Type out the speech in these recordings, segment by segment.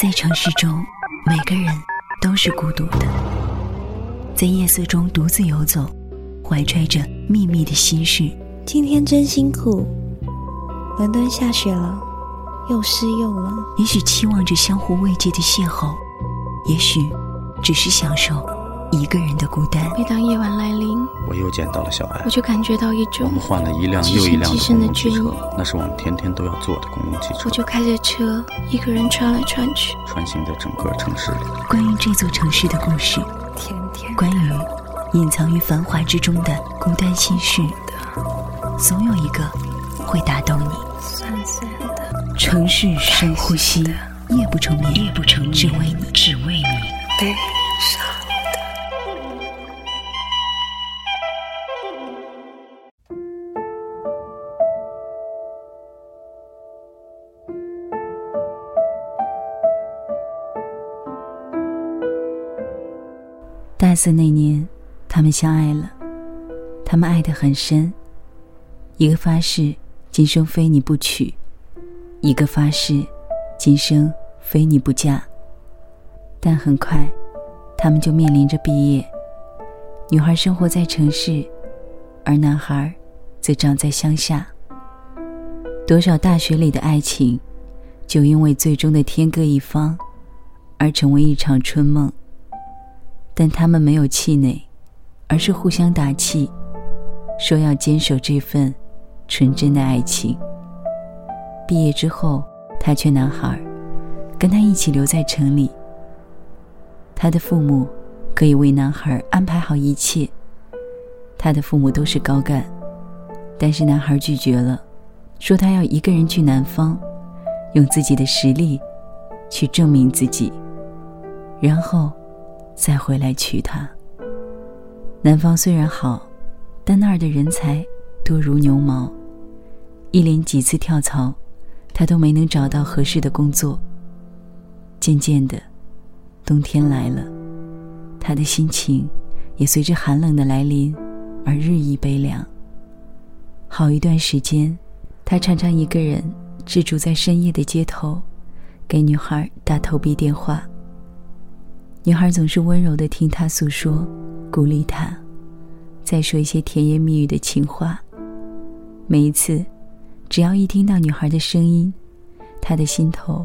在城市中，每个人都是孤独的，在夜色中独自游走，怀揣着秘密的心事。今天真辛苦，伦敦下雪了，又湿又冷。也许期望着相互慰藉的邂逅，也许只是享受一个人的孤单。每当夜晚来临，我又见到了小艾我。就感觉到一种我们换了一辆又一辆的公共汽车，那是我们天天都要坐的公共汽车我，就开着车一个人穿来穿去。穿行在整个城市里。关于这座城市的故事，天天关于隐藏于繁华之中的孤单心事，总有一个会打动你。酸酸的，城市深呼吸，夜不成眠，夜不成眠，只为你，只为你。悲大四那年，他们相爱了，他们爱得很深，一个发誓今生非你不娶，一个发誓今生非你不嫁。但很快，他们就面临着毕业。女孩生活在城市，而男孩则长在乡下。多少大学里的爱情，就因为最终的天各一方，而成为一场春梦。但他们没有气馁，而是互相打气，说要坚守这份纯真的爱情。毕业之后，他劝男孩跟他一起留在城里。他的父母可以为男孩安排好一切，他的父母都是高干，但是男孩拒绝了，说他要一个人去南方，用自己的实力去证明自己，然后。再回来娶她。南方虽然好，但那儿的人才多如牛毛，一连几次跳槽，他都没能找到合适的工作。渐渐的，冬天来了，他的心情也随着寒冷的来临而日益悲凉。好一段时间，他常常一个人滞住在深夜的街头，给女孩打投币电话。女孩总是温柔的听他诉说，鼓励他，再说一些甜言蜜语的情话。每一次，只要一听到女孩的声音，他的心头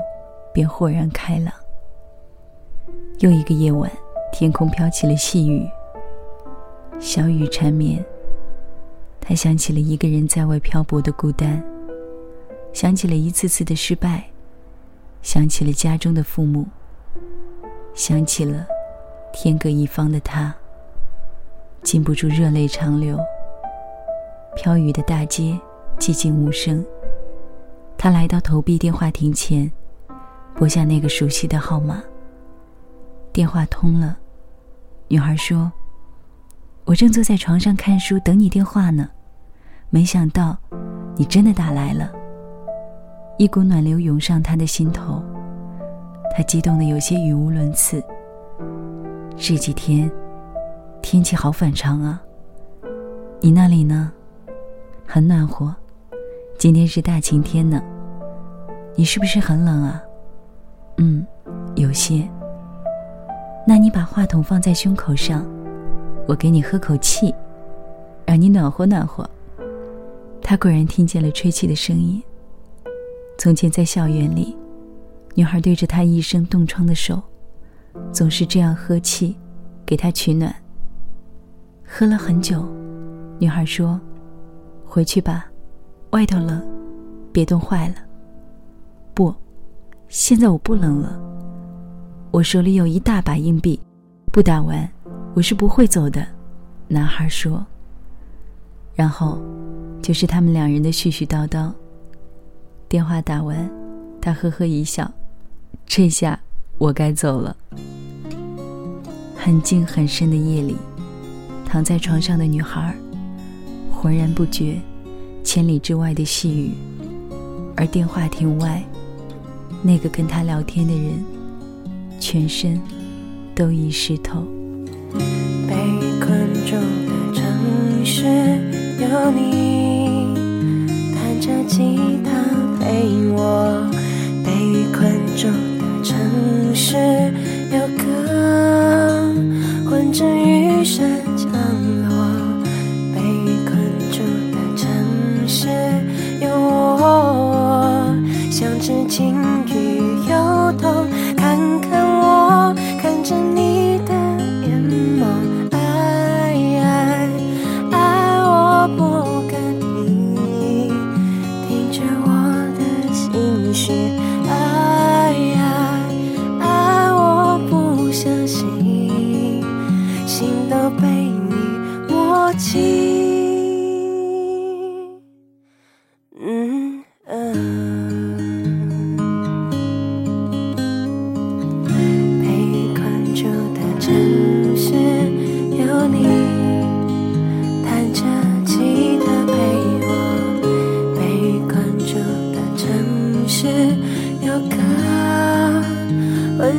便豁然开朗。又一个夜晚，天空飘起了细雨，小雨缠绵。他想起了一个人在外漂泊的孤单，想起了一次次的失败，想起了家中的父母。想起了天各一方的他，禁不住热泪长流。飘雨的大街寂静无声。他来到投币电话亭前，拨下那个熟悉的号码。电话通了，女孩说：“我正坐在床上看书，等你电话呢。没想到，你真的打来了。”一股暖流涌上他的心头。他激动的有些语无伦次。这几天天气好反常啊。你那里呢？很暖和，今天是大晴天呢。你是不是很冷啊？嗯，有些。那你把话筒放在胸口上，我给你喝口气，让你暖和暖和。他果然听见了吹气的声音。从前在校园里。女孩对着他一生冻疮的手，总是这样呵气，给他取暖。喝了很久，女孩说：“回去吧，外头冷，别冻坏了。”不，现在我不冷了。我手里有一大把硬币，不打完，我是不会走的。”男孩说。然后，就是他们两人的絮絮叨叨。电话打完，他呵呵一笑。这下我该走了。很静很深的夜里，躺在床上的女孩，浑然不觉千里之外的细雨，而电话亭外，那个跟她聊天的人，全身都已湿透。被雨困住的城市有你，弹着吉他陪我。被雨困住。城市有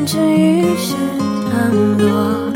混着雨声降落。